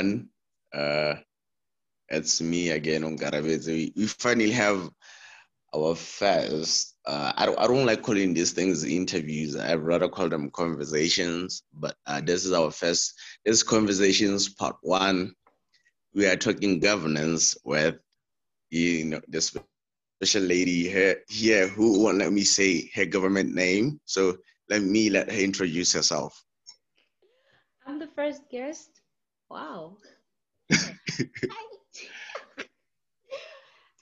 everyone. Uh, it's me again on We, we finally have our first. Uh, I don't. I don't like calling these things interviews. I'd rather call them conversations. But uh, this is our first. This conversations part one. We are talking governance with, you know, this special lady here, here who won't let me say her government name. So let me let her introduce herself. I'm the first guest. Wow.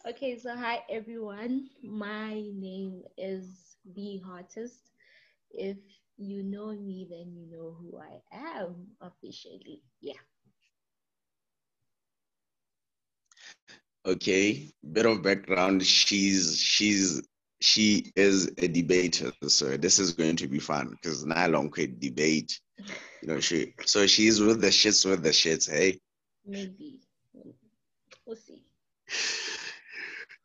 okay, so hi everyone. My name is the Hottest. If you know me, then you know who I am officially. Yeah. Okay, bit of background. She's she's she is a debater, so this is going to be fun because not long quit debate. You know, she so she's with the shits with the shits, hey? Maybe. We'll see.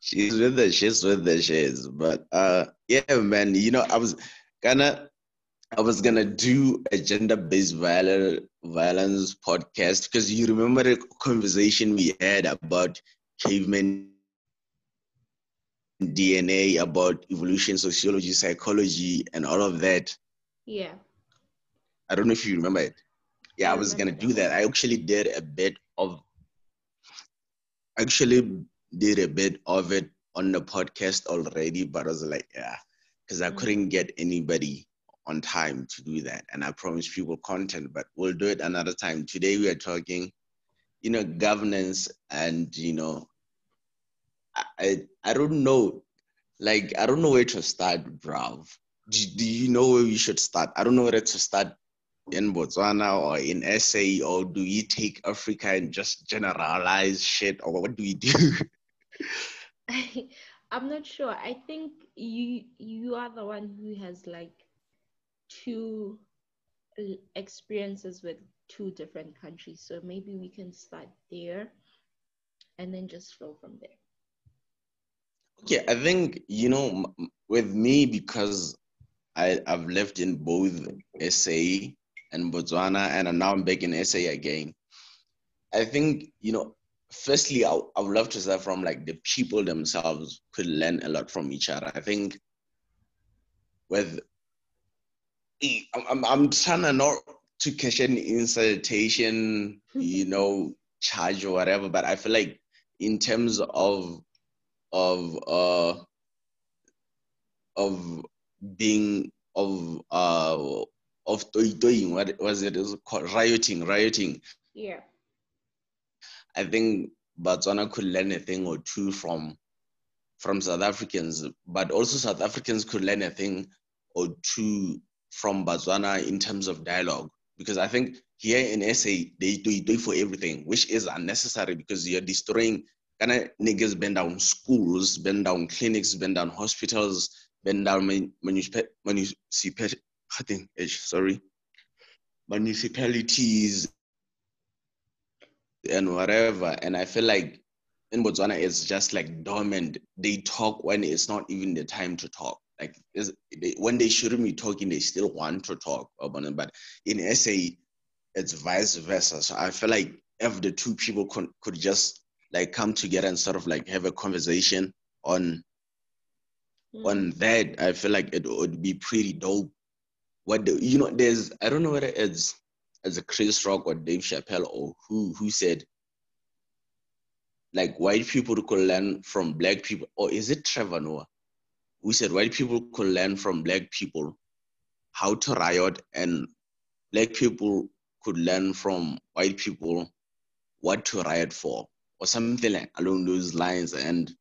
She's with the shits with the shits. But uh yeah, man, you know, I was gonna I was gonna do a gender-based violence violence podcast because you remember the conversation we had about cavemen DNA, about evolution, sociology, psychology, and all of that. Yeah. I don't know if you remember it. Yeah, I, I was gonna do that. I actually did a bit of actually did a bit of it on the podcast already, but I was like, yeah, because I mm couldn't get anybody on time to do that. And I promised people content, but we'll do it another time. Today we are talking, you know, governance and you know I I don't know. Like I don't know where to start, bruv. Do, do you know where we should start? I don't know where to start in Botswana or in SA, or do we take Africa and just generalize shit, or what do we do? I, I'm not sure. I think you you are the one who has like two experiences with two different countries, so maybe we can start there and then just flow from there. Okay, I think you know with me because I I've lived in both SA and Botswana, and now I'm back in SA again. I think you know. Firstly, I, I would love to say from like the people themselves could learn a lot from each other. I think with I'm, I'm, I'm trying to not to catch any incitation, you know, charge or whatever, but I feel like in terms of of uh of being of uh of doing what was it is called? Rioting rioting. Yeah. I think botswana could learn a thing or two from from south africans but also south africans could learn a thing or two from botswana in terms of dialogue. Because i think here in sa they do, it for everything which is unnecessary because you're destroying of niggas bend down schools, bend down clinics, bend down hospitals, bend down municipalities, sorry, municipalities and whatever. And I feel like in Botswana, it's just like dormant. They talk when it's not even the time to talk. Like they, when they shouldn't be talking, they still want to talk about it. But in SA, it's vice versa. So I feel like if the two people could, could just like come together and sort of like have a conversation on mm. on that i feel like it would be pretty dope what the, you know there's i don't know whether it's as a chris rock or dave chappelle or who who said like white people could learn from black people or is it trevor noah who said white people could learn from black people how to riot and black people could learn from white people what to riot for or something like along those lines. And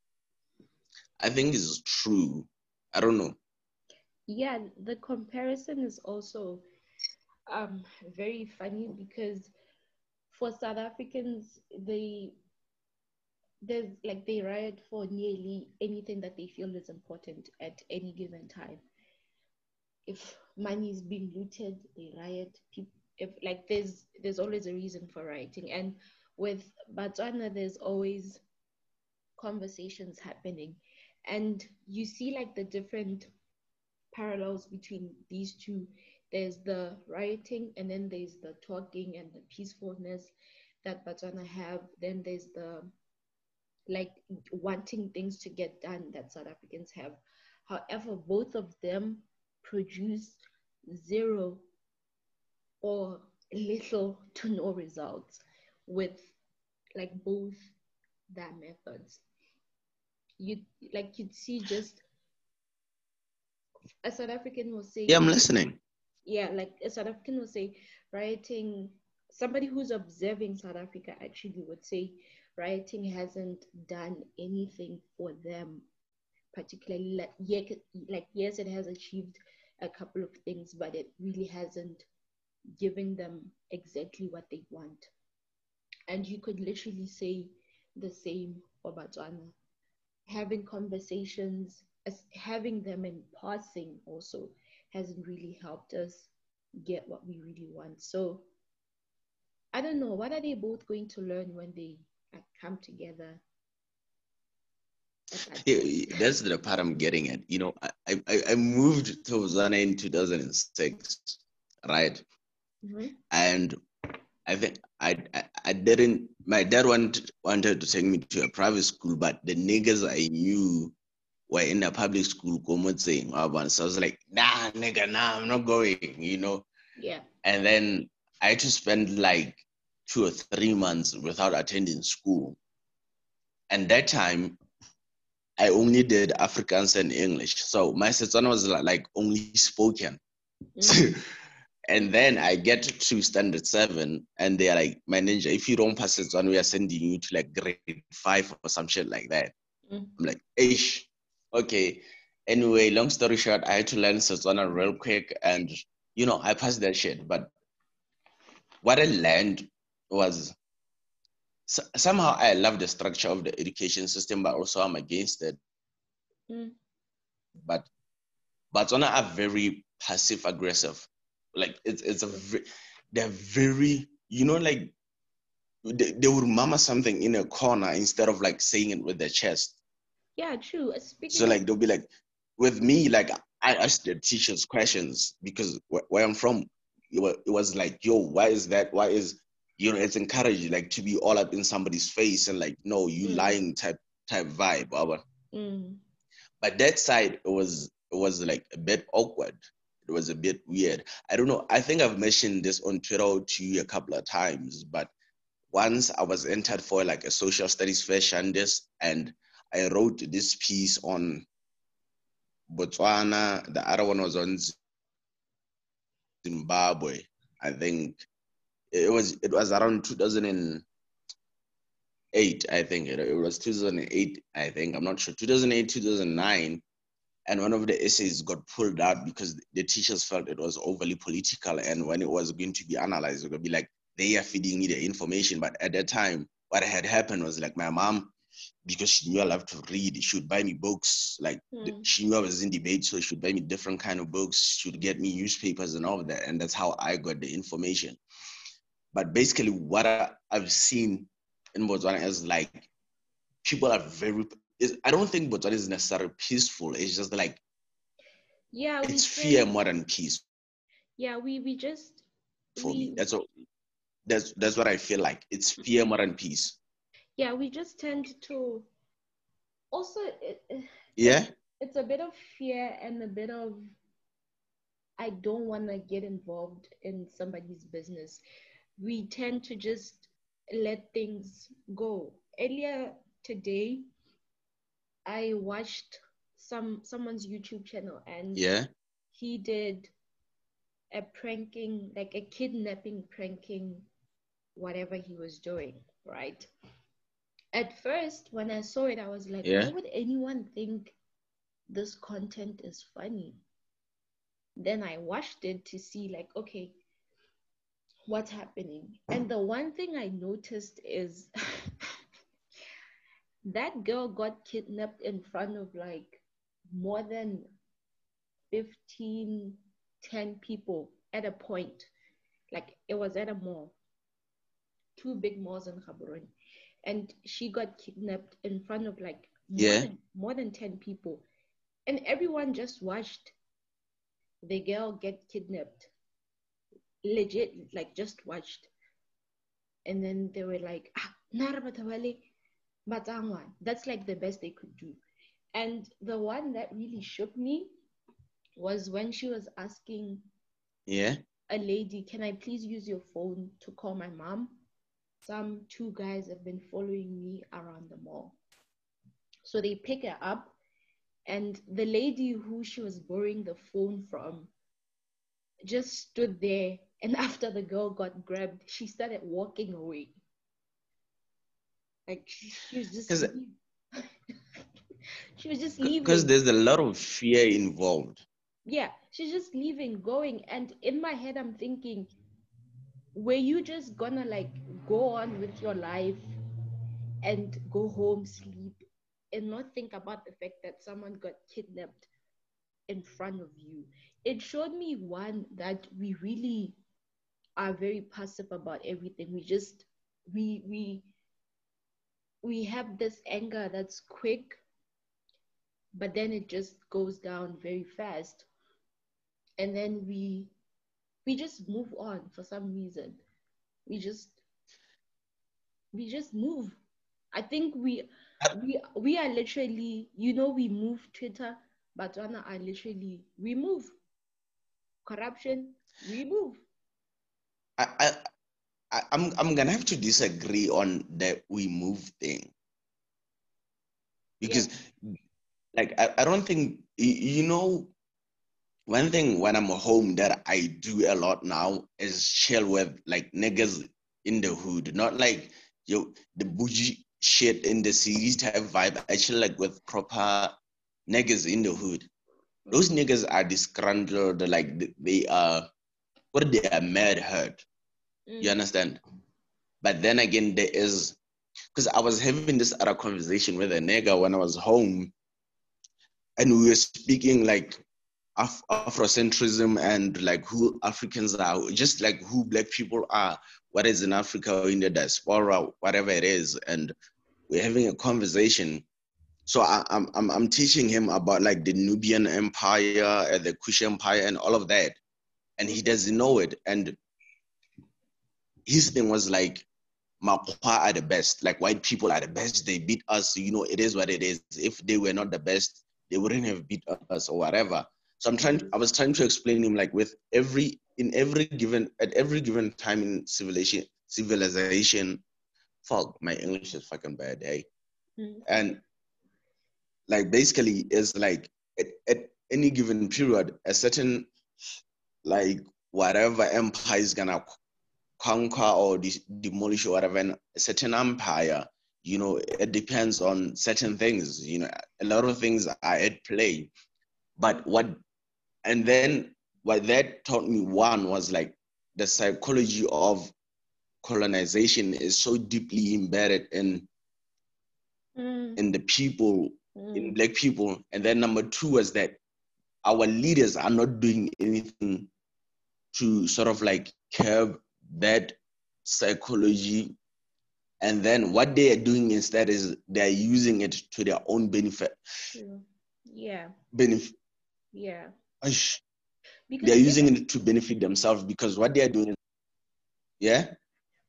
I think it's true. I don't know. Yeah, the comparison is also um, very funny because for South Africans, they there's like they riot for nearly anything that they feel is important at any given time. If money is being looted, they riot. People, if like there's there's always a reason for rioting, and with Botswana, there's always conversations happening. And you see like the different parallels between these two. There's the rioting and then there's the talking and the peacefulness. that Botswana have. Then there's the like wanting things to get done that South Africans have. However, both of them produce zero or little to no results with like both their methods. You like you'd see just a South African will say Yeah, I'm listening. yeah, like a South African will say, rioting, somebody who's observing South Africa actually would say, rioting hasn't done anything for them, particularly like, yeah, like yes, it has achieved a couple of things, but it really hasn't given them exactly what they want. And you could literally say the same for Botswana. Having conversations, as having them in passing also hasn't really helped us get what we really want. So I don't know. What are they both going to learn when they like, come together? at that Yeah. That's the part I'm getting at. You know, I, I, I moved to Zana in 2006, right? Mhm. And I think I, I, I didn't, my dad wanted, wanted to take me to a private school, but the niggas I knew were in a public school, saying, so I was like, nah, nigga, nah, I'm not going, you know? Yeah. And then I had to spend like two or three months without attending school. And that time, I only did Afrikaans and English. So my Setswana was li- like only spoken. Mhm. and then I get to standard seven, and they're like, my ninja, if you don't pass Setswana, we are sending you to like grade five or some shit like that. Mhm. I'm like, ish, okay. Anyway, long story short, I had to learn Setswana real quick, and you know, I passed that shit. But what I learned was s- somehow I love the structure of the education system, but also I'm against it. Mm. But Botswana are very passive aggressive. Like it's it's a ve- they're very you know like they, they would mama something in a corner instead of like saying it with their chest. Yeah, true. Uh, Speaking So like they'll be like, with me, like I asked the teachers questions because wh- where I'm from, it was, it was like, yo, why is that? Why is you know? It's encouraged like to be all up in somebody's face and like, no, you Mm. lying type type vibe. But mm, but that side it was it was like a bit awkward. It was a bit weird. I don't know. I think I've mentioned this on Twitter to you a couple of times, but once I was entered for like a social studies fair Shandis, and I wrote this piece on Botswana. The other one was on Zimbabwe. I think it was it was around 2008. I think it, it was 2008. I think I'm not sure 2008 2009. And one of the essays got pulled out because the teachers felt it was overly political. And when it was going to be analyzed, it would be like they are feeding me the information. But at that time, what had happened was like my mom, because she knew I love to read, she would buy me books. Like Mm. she knew I was in debate, so she would buy me different kind of books. She would get me newspapers and all of that, and that's how I got the information. But basically, what I, I've seen in Botswana is like people are very. Is, I don't think Botswana is necessarily peaceful. It's just like yeah, we it's fear more than peace yeah, we we just for me. That's what that's that's what I feel like. It's fear more than peace. yeah we just tend to also it- Yeah. it's a bit of fear and a bit of I don't want to get involved in somebody's business. We tend to just let things go. Earlier today, I watched some someone's YouTube channel and Yeah. he did a pranking, like a kidnapping, pranking, whatever he was doing, right? At first, when I saw it, I was like, Yeah. why would anyone think this content is funny? Then I watched it to see, like, okay, what's happening? And the one thing I noticed is that girl got kidnapped in front of like more than 15 10 people at a point. Like it was at a mall. Two big malls in Gaborone. And she got kidnapped in front of like more, Yeah. than, more than 10 people. And everyone just watched the girl get kidnapped. Legit like just watched. And then they were like, ah, that's like the best they could do. And the one that really shook me was when she was asking Yeah. a lady, Can I please use your phone to call my mom? Some two guys have been following me around the mall. So they pick her up, and the lady who she was borrowing the phone from just stood there. And after the girl got grabbed, she started walking away. Like she, she was just she was just leaving. Because there's a lot of fear involved. yeah, she's just leaving, going. And in my head, I'm thinking, were you just gonna like go on with your life and go home, sleep, and not think about the fact that someone got kidnapped in front of you? It showed me one that we really are very passive about everything. We just we we we have this anger that's quick but then it just goes down very fast. And then we we just move on for some reason. We just we just move. I think we we we are literally you know we move twitter but Botswana are literally we move. Corruption we move. I, I, I I'm I'm gonna have to disagree on the we move thing because, like, I, I don't think you know. One thing when I'm home that I do a lot now is chill with like niggas in the hood, not like yo the bougie shit in the series type vibe. I chill like with proper niggas in the hood. Those niggas are disgruntled, like they are, what they are mad hurt. You Mm. understand? But then again, there is because I was having this other conversation with a nigga when I was home, and we were speaking like Af- Afrocentrism and like who Africans are, just like who Black people are, what is in Africa or in the diaspora, whatever it is, and we're having a conversation. So I, I'm I'm I'm teaching him about like the Nubian Empire, and the Kush Empire, and all of that, and he doesn't know it. And his thing was like, Makwa are the best. Like white people are the best. They beat us. You know, it is what it is. If they were not the best, they wouldn't have beat us or whatever. So I'm trying. I was trying to explain him like with every in every given at every given time in civilization civilization. Fuck, my English is fucking bad, hey. Mm. And like basically it's like at, at any given period, a certain like whatever empire is gonna conquer or de- demolish or whatever and a certain empire you know it depends on certain things you know a lot of things are at play but what and then what that taught me one was like the psychology of colonization is so deeply embedded in Mm. in the people Mm. in black people and then number two was that our leaders are not doing anything to sort of like curb that psychology and then what they are doing instead is they're using it to their own benefit. Yeah, benefit yeah. Because they're using it to benefit themselves because what they are doing yeah?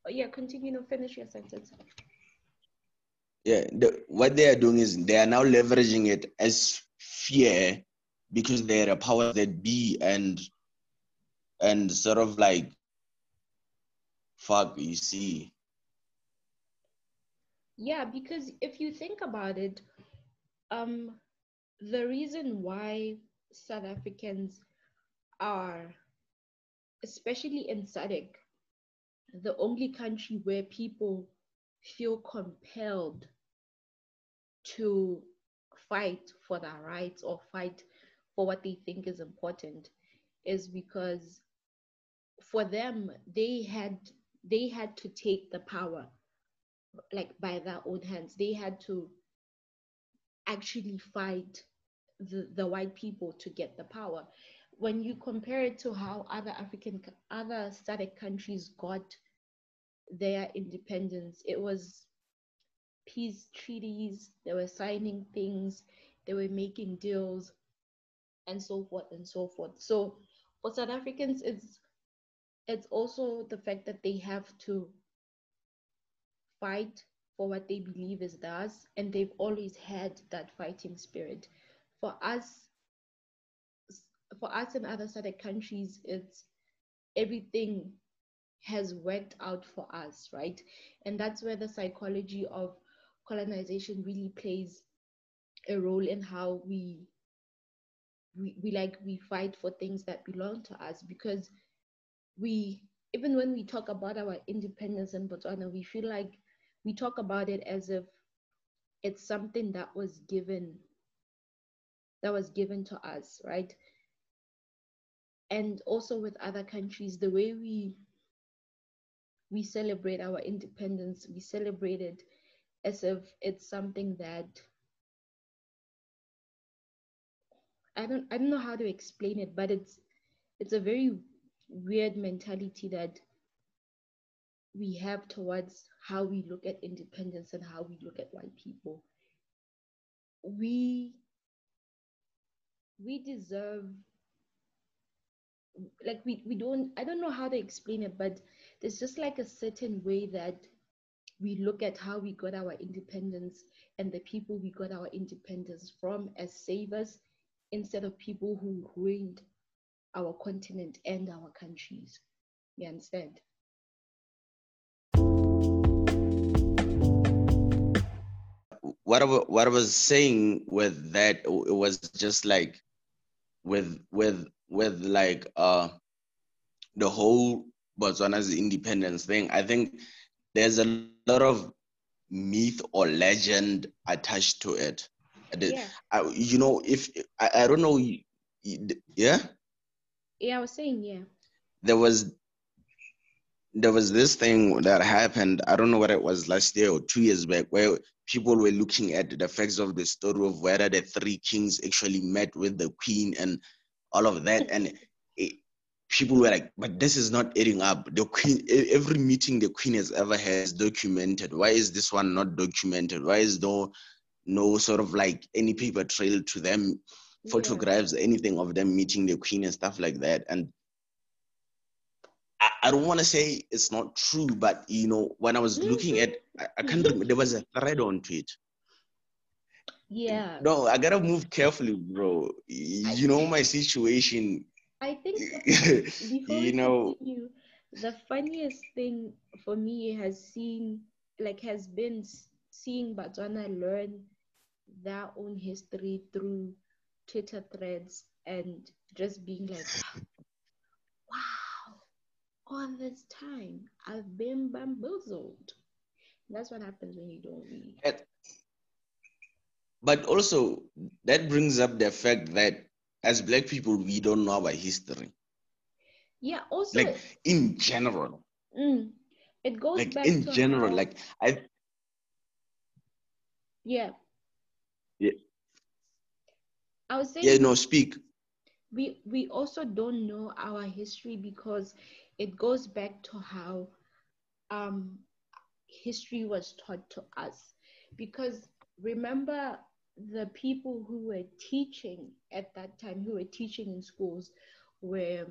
Oh, yeah, continue. To finish your sentence. yeah the, what they are doing is they are now leveraging it as fear because they're a power that be and and sort of like fuck you see. Yeah, because if you think about it, um, the reason why South Africans are, especially in SADC, the only country where people feel compelled to fight for their rights or fight for what they think is important is because for them they had they had to take the power like by their own hands. They had to actually fight the, the white people to get the power. When you compare it to how other african other SADC countries got their independence it was peace treaties they were signing things they were making deals and so forth and so forth. So for south africans it's it's also the fact that they have to fight for what they believe is theirs, and they've always had that fighting spirit. For us, for us in other other countries, it's everything has worked out for us, right? And that's where the psychology of colonization really plays a role in how we we, we like we fight for things that belong to us because we even when we talk about our independence in Botswana, we feel like we talk about it as if it's something that was given that was given to us, right? And also with other countries, the way we we celebrate our independence, we celebrate it as if it's something that I don't I don't know how to explain it, but it's it's a very weird mentality that we have towards how we look at independence and how we look at white people. We we deserve like we, we don't I don't know how to explain it, but there's just like a certain way that we look at how we got our independence and the people we got our independence from as savers instead of people who ruined our continent and our countries. You understand? What I, what I was saying with that it was just like with with with like uh the whole Botswana's independence thing. I think there's a lot of myth or legend attached to it. Yeah. I, you know, if I, I don't know, yeah. Yeah, I was saying yeah. There was there was this thing that happened. I don't know what it was last year or two years back, where people were looking at the facts of the story of whether the three kings actually met with the queen and all of that, and people were like, "But this is not adding up." The queen, every meeting the queen has ever has documented. Why is this one not documented? Why is there no sort of like any paper trail to them, photographs, yeah. anything of them meeting the queen and stuff like that. And I, I don't want to say it's not true, but you know, when I was mm-hmm. looking at, I, I can't remember, there was a thread onto it. Yeah. No, I gotta move carefully, bro. You know my situation. I think you know continue, the funniest thing for me has seen like has been seeing Botswana learn their own history through Twitter threads and just being like, wow, all this time I've been bamboozled. That's what happens when you don't read. But also, that brings up the fact that as Black people, we don't know our history. Yeah, also. Like in general. Mm, it goes like in general, how... like I. Yeah. Yeah. I was saying. Yeah, no, speak. We we also don't know our history because it goes back to how um history was taught to us. Because remember the people who were teaching at that time, who were teaching in schools, were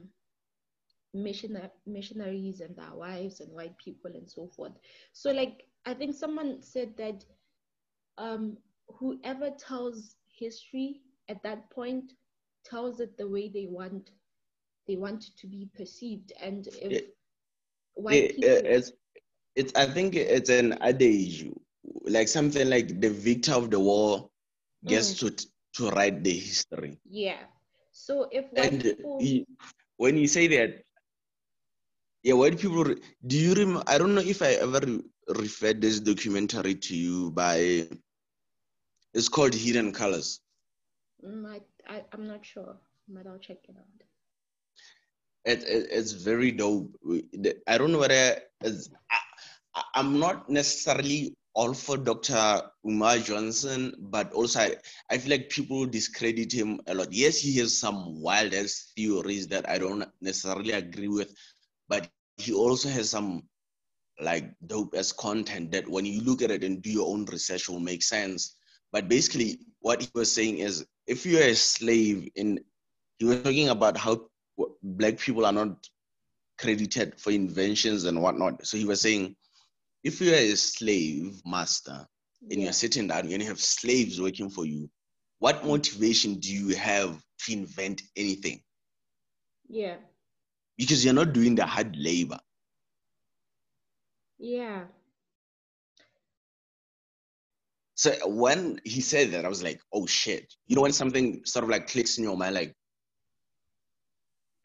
missionar- missionaries and their wives and white people and so forth. So, like, I think someone said that um, whoever tells history at that point tells it the way they want they want to be perceived and if it, white it, people it's, it's i think it's an adage like something like the victor of the war gets mm. to to write the history yeah so if white and people... when you say that yeah white people do you remember i don't know if i ever referred this documentary to you by it's called Hidden Colors. Mm, I, I, am not sure, but I'll check it out. It, it, it's very dope. I don't know whether I, I'm not necessarily all for Dr. Umar Johnson, but also I, I feel like people discredit him a lot. Yes, he has some wild theories that I don't necessarily agree with, but he also has some like dope as content that when you look at it and do your own research will make sense. But basically, what he was saying is if you're a slave in, he was talking about how black people are not credited for inventions and whatnot. So he was saying, if you're a slave master and yeah. you're sitting down and you have slaves working for you, what motivation do you have to invent anything? yeah Because you're not doing the hard labor. yeah So when he said that, I was like, oh shit. You know when something sort of like clicks in your mind, like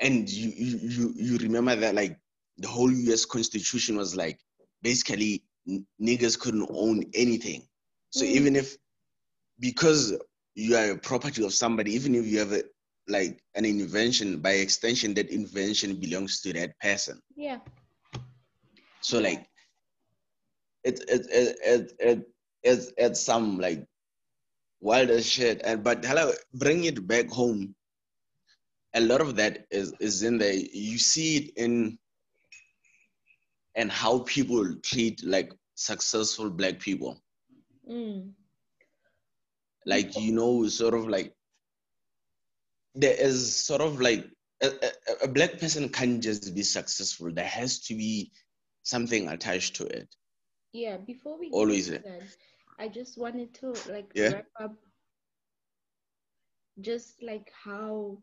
and you you you, you remember that like the whole US Constitution was like basically n- niggas couldn't own anything. So Mm. even if because you are a property of somebody, even if you have a like an invention, by extension, that invention belongs to that person. yeah So like it it it it, it it's it's some like wild as shit. And but hello, bring it back home. A lot of that is is in there. You see it in and how people treat like successful black people. mm. Like you know, sort of like there is sort of like a, a, a black person can't just be successful. There has to be something attached to it. Yeah before we Always that i just wanted to like Yeah. wrap up just like how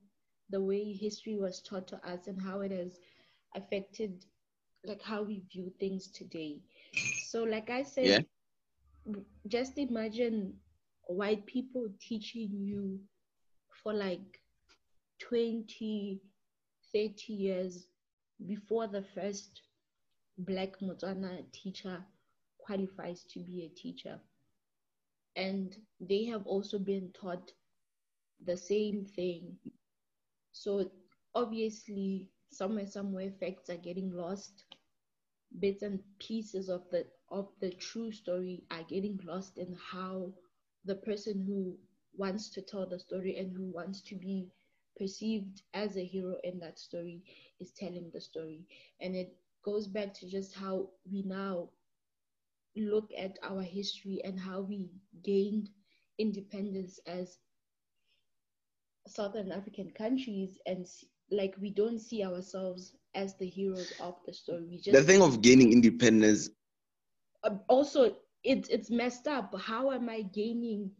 the way history was taught to us and how it has affected like how we view things today so like i said Yeah. just imagine white people teaching you for like 20 30 years before the first black Motswana teacher qualifies to be a teacher. And they have also been taught the same thing. So obviously somewhere somewhere facts are getting lost. Bits and pieces of the of the true story are getting lost in how the person who wants to tell the story and who wants to be perceived as a hero in that story is telling the story. And it goes back to just how we now look at our history and how we gained independence as southern african countries and like we don't see ourselves as the heroes of the story. We just The thing of gaining independence um, also it's it's messed up. How am i gaining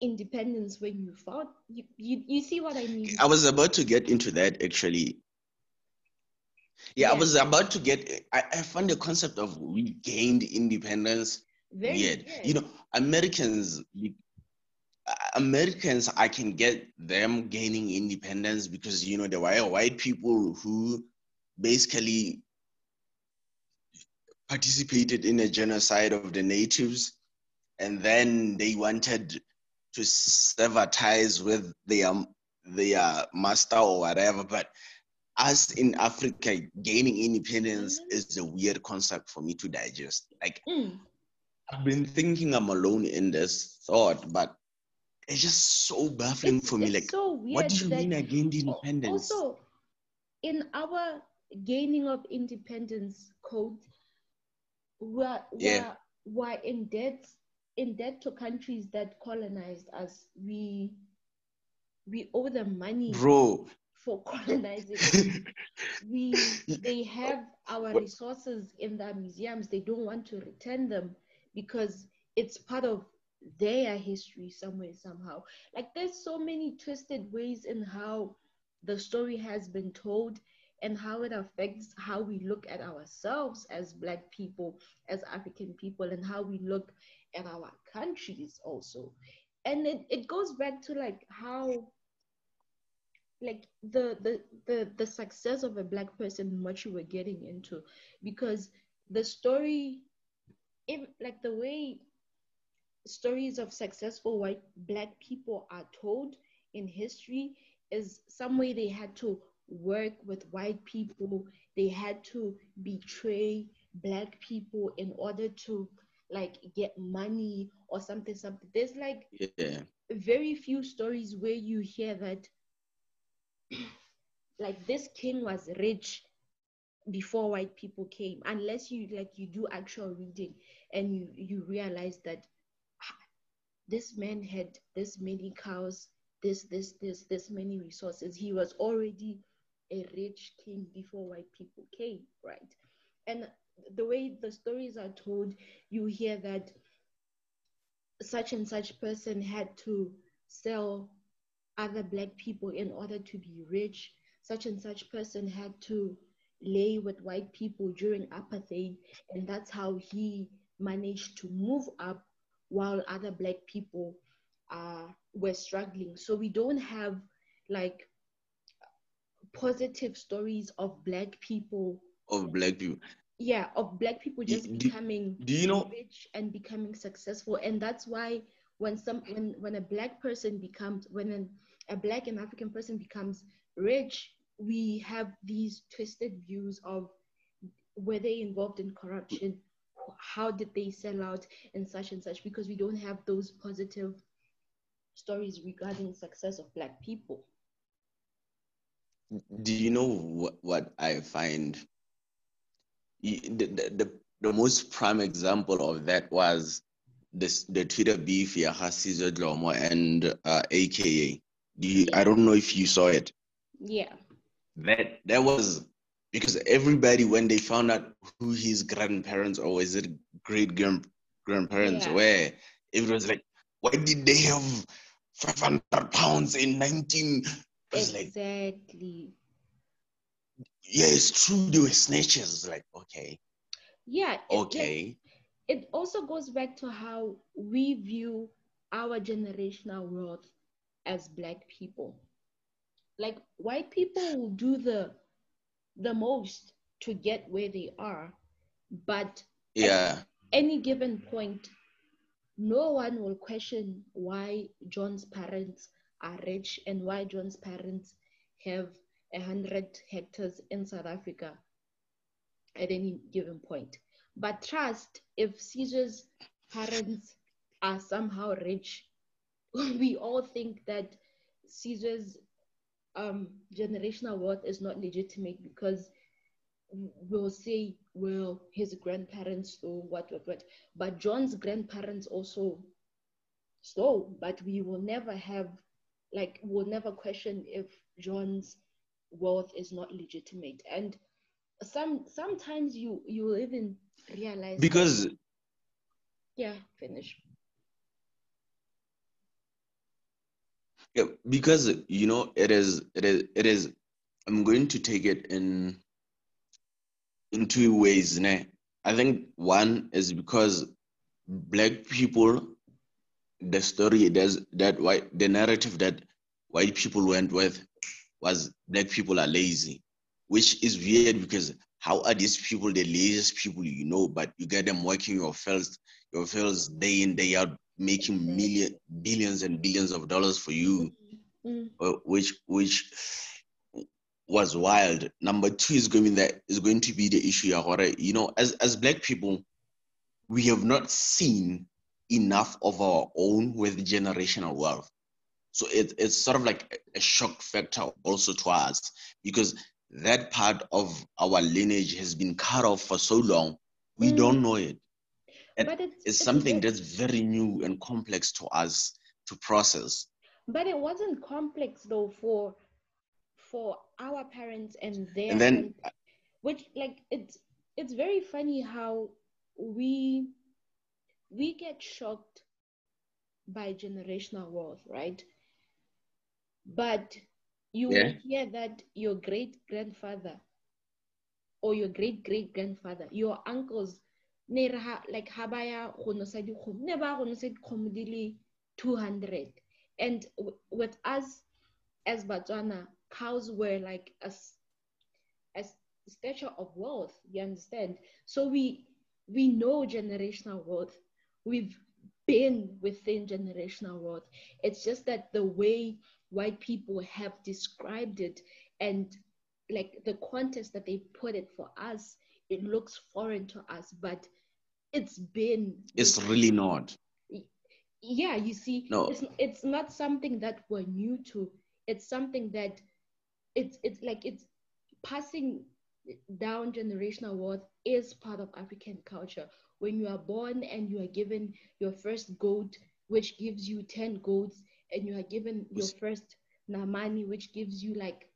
independence when you fought? You, you you see what i mean? I was about to get into that actually. Yeah, I was about to get. I, I found the concept of we gained independence very weird. weird. You know, Americans, uh, Americans, I can get them gaining independence because you know there were white people who basically participated in a genocide of the natives, and then they wanted to sever ties with their their master or whatever. But us in Africa gaining independence is a weird concept for me to digest. Like Mm, I've been thinking I'm alone in this thought, but it's just so baffling it's, for me. Like, so what do you mean I gained independence? Also, in our gaining of independence code, we're, Yeah. we're, we're in debt in debt to countries that colonized us. We we owe them money Bro, for colonizing. we they have our resources in their museums. They don't want to return them because it's part of their history somewhere somehow. Like there's so many twisted ways in how the story has been told and how it affects how we look at ourselves as black people, as African people, and how we look at our countries also. And it, it goes back to like how like the, the the the success of a black person what you were getting into. Because the story if like the way stories of successful white black people are told in history is some way they had to work with white people. They had to betray black people in order to like get money or something something. There's like yeah, very few stories where you hear that like this king was rich before white people came unless you like you do actual reading and you you realize that ah, this man had this many cows this this this this many resources. He was already a rich king before white people came right? And the way the stories are told, you hear that such and such person had to sell other black people in order to be rich. Such and such person had to lay with white people during apartheid, and that's how he managed to move up while other black people uh, were struggling. So we don't have like positive stories of black people of black people yeah of black people just do, becoming do you know rich and becoming successful and that's why when some when when a black person becomes when an, a black and african person becomes rich we have these twisted views of were they involved in corruption? How did they sell out? And such and such because we don't have those positive stories regarding success of black people. Do you know what, what i find? The, the, the, most prime example of that was this the Twitter beef yeah Sizwe Dhlomo and uh, AKA. Do you, I don't know if you saw it. Yeah. That that was because everybody when they found out who his grandparents or is it great grand grandparents yeah. were, it was like, why did they have five hundred pounds in nineteen? Exactly. Like, yeah, it's true. They were snitches. Like, okay. Yeah. It, okay. It, also goes back to how we view our generational wealth as black people. Like white people will do the the most to get where they are, but yeah, any given point, no one will question why John's parents are rich and why John's parents have 100 hectares in South Africa at any given point. But trust, if Sizwe's parents are somehow rich, we all think that Sizwe's um, generational wealth is not legitimate because we'll say, well, his grandparents stole what, what, what. But John's grandparents also stole, but we will never have, like, we'll never question if John's wealth is not legitimate and some sometimes you you even realize because that, yeah finish. Yeah because you know it is it is it is i'm going to take it in in two ways né? i think one is because black people the story does that white the narrative that white people went with was black people are lazy, which is weird because how are these people the laziest people you know, but you get them working your fields, your fields day in, day out, making million, billions and billions of dollars for you, mm-hmm. uh, which which was wild. Number two is going that is going to be the issue. You know, as as black people, we have not seen enough of our own with generational wealth. So it, it's sort of like a shock factor also to us because that part of our lineage has been cut off for so long, we mm. don't know it. And but it's, it's something it's, that's very new and complex to us to process. But it wasn't complex though for for our parents and their and then which like it's it's very funny how we we get shocked by generational wealth, right? But you yeah. will hear that your great grandfather or your great great grandfather, your uncles, like habaya never 200 and with us as Botswana cows were like a, a stature of wealth you understand? So we we know generational wealth. We've been within generational wealth. It's just that the way white people have described it and like the context that they put it for us it looks foreign to us but it's been it's really not. Yeah you see no. it's, it's not something that we're new to. It's something that it's it's like it's passing down generational wealth is part of african culture. When you are born and you are given your first goat which gives you 10 goats and you are given your first namani, which gives you like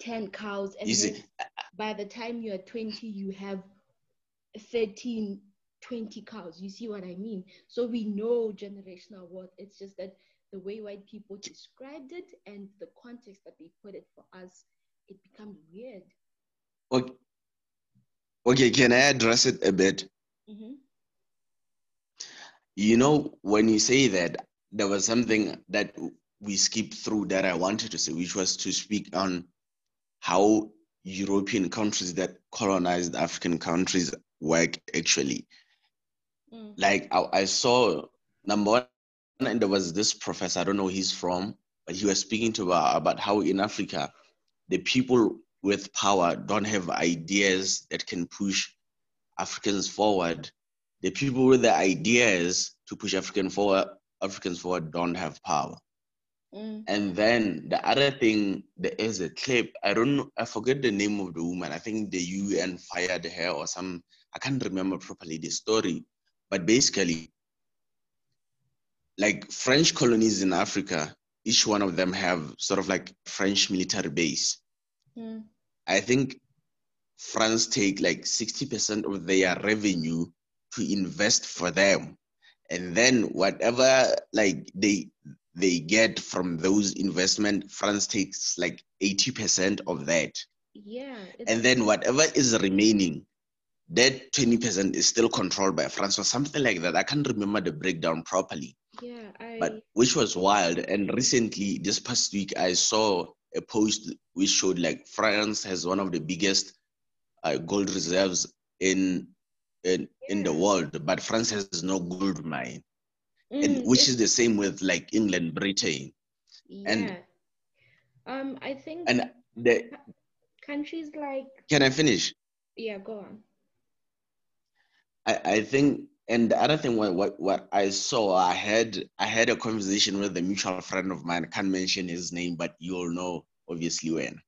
10 cows. And you see, by the time you're 20, you have 13, 20 cows. You see what I mean? So we know generational wealth. It's just that the way white people described it and the context that they put it for us, it becomes weird. Okay, okay can I address it a bit? Mm-hmm. You know, when you say that, there was something that we skipped through that I wanted to say, which was to speak on how European countries that colonized African countries work actually. Mm. Like I, I saw number one, and there was this professor, I don't know where he's from, but he was speaking to about, about how in Africa, the people with power don't have ideas that can push Africans forward. The people with the ideas to push African forward, Africans forward don't have power. Mm. And then the other thing, there is a clip. I don't know, I forget the name of the woman. I think the UN fired her or some, I can't remember properly the story. But basically, like French colonies in Africa, each one of them have sort of like French military base. Mm. I think France take like 60% of their revenue to invest for them. And then whatever like they they get from those investment, France takes like 80% of that. Yeah. And then whatever is remaining, that 20% is still controlled by France or something like that. I can't remember the breakdown properly. Yeah, I But which was wild. And recently, this past week, I saw a post which showed like France has one of the biggest uh, gold reserves in in, in the world, but France has no gold mine, Mm, and which is the same with like England, Britain, and- Um, I think and the countries like can I finish? yeah, go on. I, I think and the other thing what, what what I saw I had I had a conversation with a mutual friend of mine, I can't mention his name, but you'll know obviously when.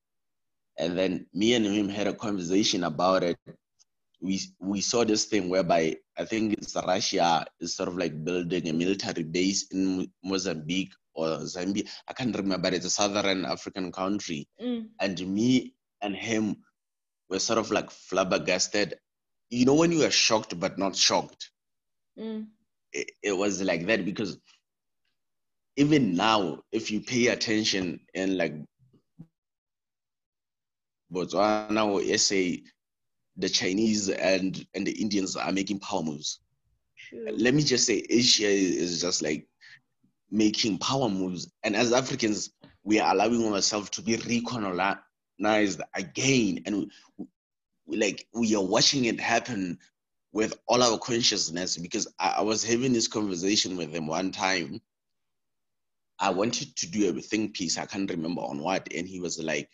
And then me and him had a conversation about it. We we saw this thing whereby I think it's Russia is sort of like building a military base in Mozambique or Zambia. I can't remember, but it's a southern African country. Mm, And me and him were sort of like flabbergasted. You know when you are shocked but not shocked? mm, it, it was like that because even now, if you pay attention and like Botswana or SA, the Chinese and and the Indians are making power moves. true. Let me just say, Asia is just like making power moves, and as Africans, we are allowing ourselves to be recolonized again, and we, we, like we are watching it happen with all our consciousness. Because I, I was having this conversation with him one time. I wanted to do a think piece. I can't remember on what, and he was like,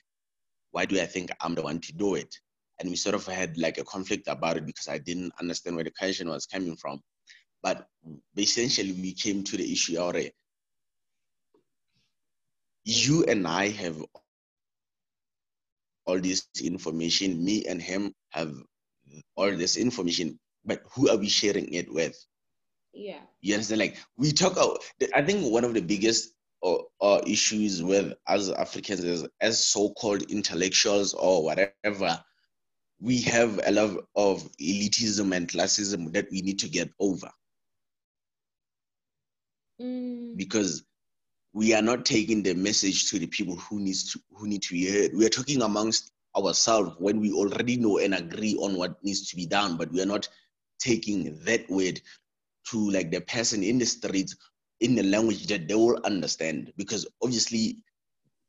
"Why do I think I'm the one to do it?" And we sort of had like a conflict about it because I didn't understand where the question was coming from. But essentially, we came to the issue already. You and I have all this information. Me and him have all this information, but who are we sharing it with? Yeah. You understand? Like we talk. About, I think one of the biggest or, or issues with us Africans is as so-called intellectuals or whatever, we have a lot of elitism and classism that we need to get over. Mm, because we are not taking the message to the people who needs to who need to be heard. We are talking amongst ourselves when we already know and agree on what needs to be done, but we are not taking that word to like the person in the streets in the language that they will understand. Because obviously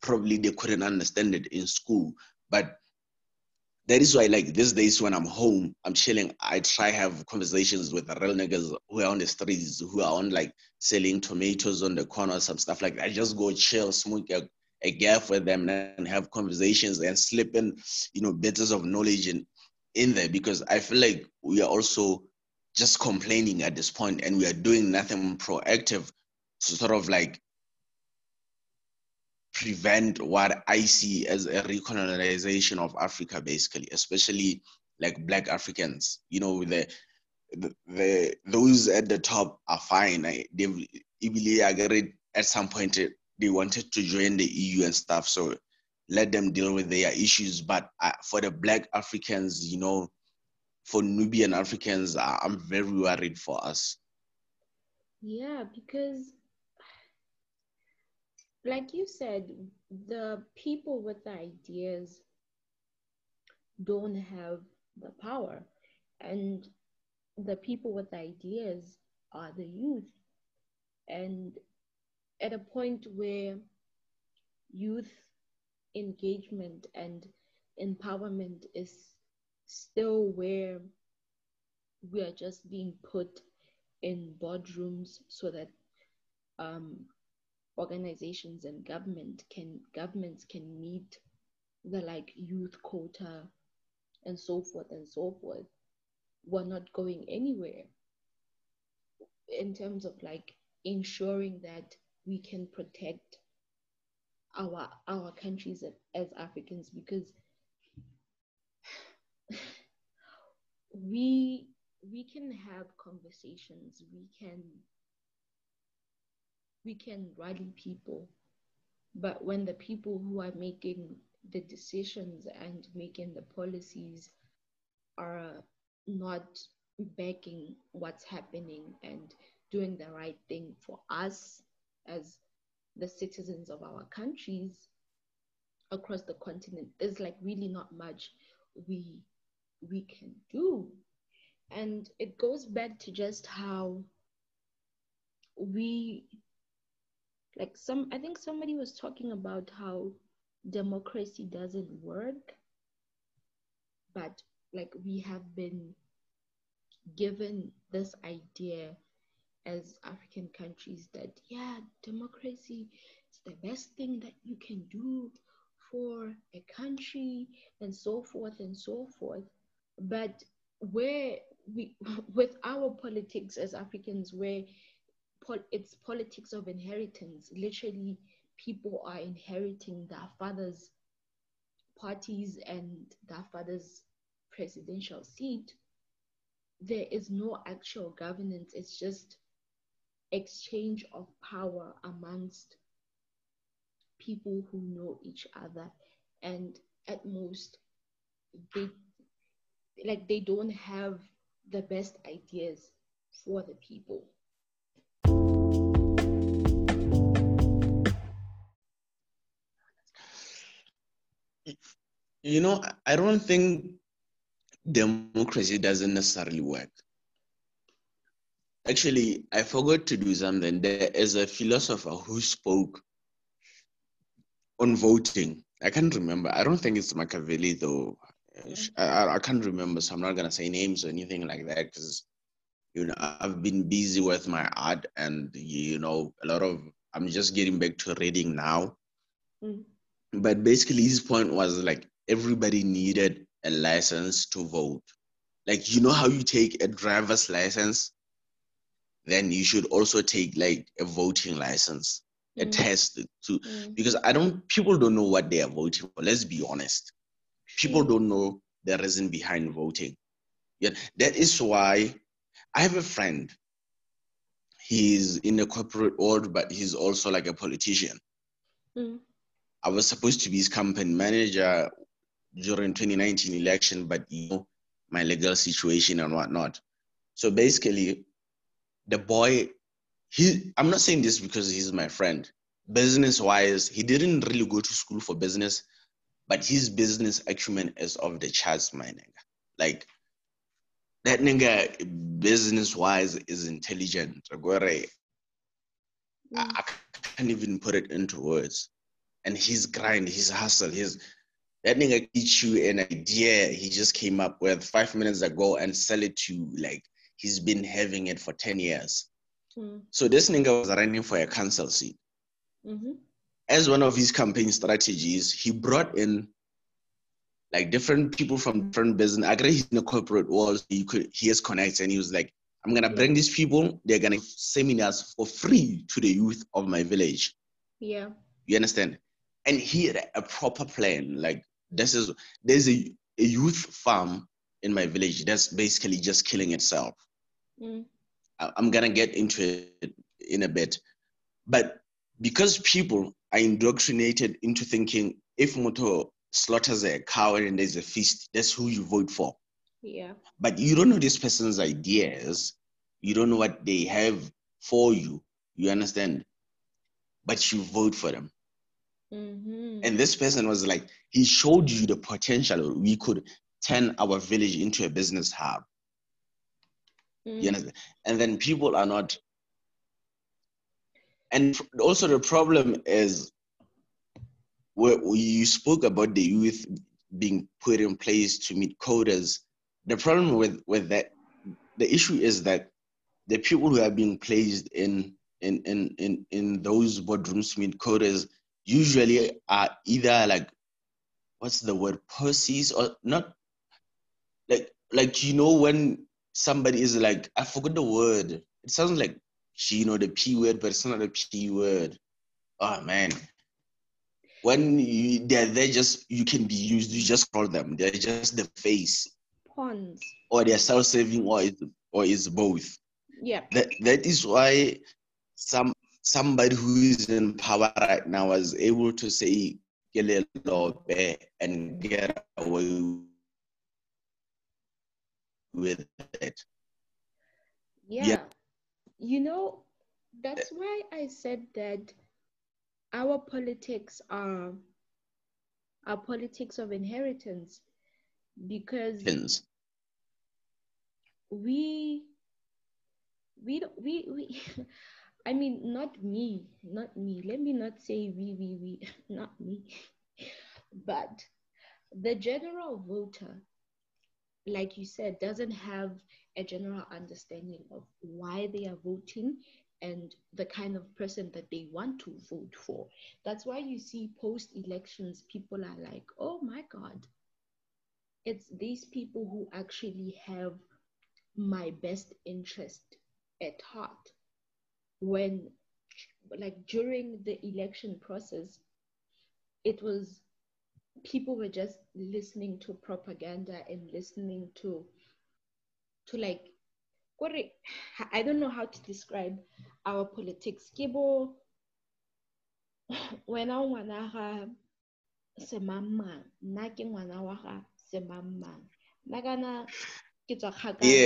probably they couldn't understand it in school but that is why like these days when i'm home i'm chilling i try have conversations with the real niggas who are on the streets who are on like selling tomatoes on the corner some stuff like that. I just go chill smoke a, a gaff with them and have conversations and slip in you know bits of knowledge in in there because i feel like we are also just complaining at this point and we are doing nothing proactive to sort of like prevent what I see as a recolonization of Africa, basically, especially like Black Africans. You know, the the, the those at the top are fine. I, they've easily agreed at some point they wanted to join the EU and stuff. So let them deal with their issues. But uh, for the Black Africans, you know, for Nubian Africans, I'm very worried for us. Yeah, because like you said, the people with the ideas don't have the power. And the people with the ideas are the youth. And at a point where youth engagement and empowerment is still where we are just being put in boardrooms so that um, organizations and government can governments can meet the like youth quota and so forth and so forth. We're not going anywhere in terms of like ensuring that we can protect our our countries as Africans because we we can have conversations. We can we can rally people. But when the people who are making the decisions and making the policies are not backing what's happening and doing the right thing for us as the citizens of our countries across the continent there's like really not much we we can do. And it goes back to just how we like some i think somebody was talking about how democracy doesn't work but like we have been given this idea as African countries that yeah, democracy is the best thing that you can do for a country and so forth and so forth. But where we with our politics as Africans, where it's politics of inheritance, literally people are inheriting their father's parties and their father's presidential seat, there is no actual governance. It's just exchange of power amongst people who know each other. And at most they like they don't have the best ideas for the people you know i don't think democracy doesn't necessarily work Actually, I forgot to do something. There is a philosopher who spoke on voting. I can't remember. I don't think it's Machiavelli though. I, I can't remember, so I'm not gonna say names or anything like that because you know I've been busy with my art and you know a lot of I'm just getting back to reading now. Mm. But basically, his point was like everybody needed a license to vote. Like you know how you take a driver's license then you should also take like a voting license, mm. a test to mm. because I don't people don't know what they are voting for. Let's be honest. People don't know the reason behind voting. Yeah, that is why I have a friend. He's in the corporate world, but he's also like a politician. Mm. I was supposed to be his campaign manager during 2019 election, but you know my legal situation and whatnot. So basically, the boy, he I'm not saying this because he's my friend. Business wise, he didn't really go to school for business, but his business acumen is of the charts, my nigga. Like that nigga business wise is intelligent. I, mm. I can't even put it into words. And his grind, his hustle, his that nigga teach you an idea he just came up with five minutes ago and sell it to you like he's been having it for 10 years. Mm. So this nigga was running for a council seat. Mm-hmm. As one of his campaign strategies, he brought in like different people from different business. I agree he's in the corporate world. He could he has connects and he was like, I'm gonna bring these people, they're gonna seminars for free to the youth of my village. Yeah. You understand? And he had a proper plan. Like this is there's a, a youth farm in my village that's basically just killing itself. Mm. I'm gonna get into it in a bit, but because people are indoctrinated into thinking if Moto slaughters a cow and there's a feast, that's who you vote for. Yeah. But you don't know this person's ideas. You don't know what they have for you. You understand? But you vote for them. Mm-hmm. And this person was like, he showed you the potential. We could turn our village into a business hub. Mm. You understand? And then people are not. And also the problem is, where you spoke about the youth being put in place to meet quotas. The problem with with that, the issue is that the people who are being placed in in in in, in those boardrooms to meet quotas usually are either like what's the word pussies or not like like you know when somebody is like I forgot the word. It sounds like you know the p word, but it's not a p word. Oh man, when you they're they just you can be used. You just call them. They're just the face, Pawns. or they're self-serving, or it, or it's both. Yeah. That that is why some somebody who is in power right now was able to say "Kelelo and get away with it. Yeah. Yeah. You know, that's why I said that our politics are are politics of inheritance because we we don't- we we I mean not me, not me. Let me not say we we we not me. But the general voter like you said, doesn't have a general understanding of why they are voting and the kind of person that they want to vote for. That's why you see post elections, people are like, oh my God, it's these people who actually have my best interest at heart. When, like, during the election process, it was people were just listening to propaganda and listening to to like kore I don't know how to describe our politics. Ke bo wena o ngwana ga semangmang nna ke ngwana wa ga semangmang nna kana ke tswa kgakala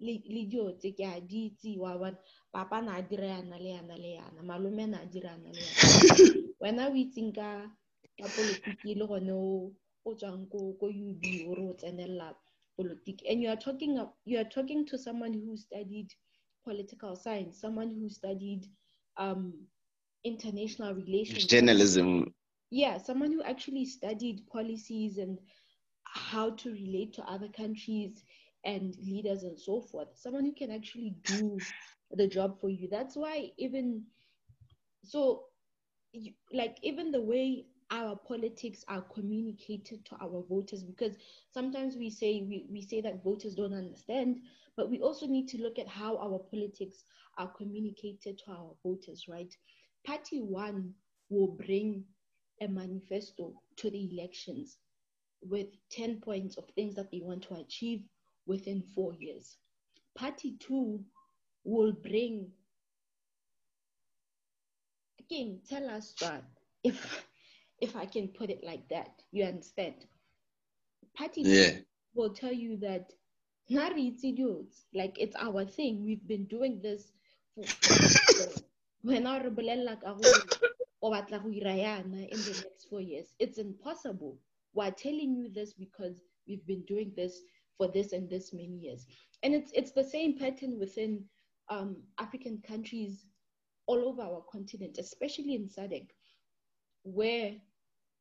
le le dio tse ke a di itse wa bona papa na a dira yana le yana le yana malome na a dira yana le yana wena o itseng ka ka politiki le gone o o tswang ko ko UB o re o tsenelela politiki and you are talking you are talking to someone who studied political science someone who studied um international relations. Journalism. yeah someone who actually studied policies and how to relate to other countries and leaders and so forth. Someone who can actually do the job for you that's why even so you, like even the way our politics are communicated to our voters because sometimes we say we, we say that voters don't understand but we also need to look at how our politics are communicated to our voters right party one will bring a manifesto to the elections with 10 points of things that they want to achieve within four years. Party two will bring, again, tell us that if if I can put it like that, you understand. Party Yeah. will tell you that "Nari it's idiots, like it's our thing. We've been doing this for when our bolela ka gore o batla go ira yana in the next four years. It's impossible. We're telling you this because we've been doing this for this and this many years. And it's it's the same pattern within um, African countries all over our continent, especially in SADC, where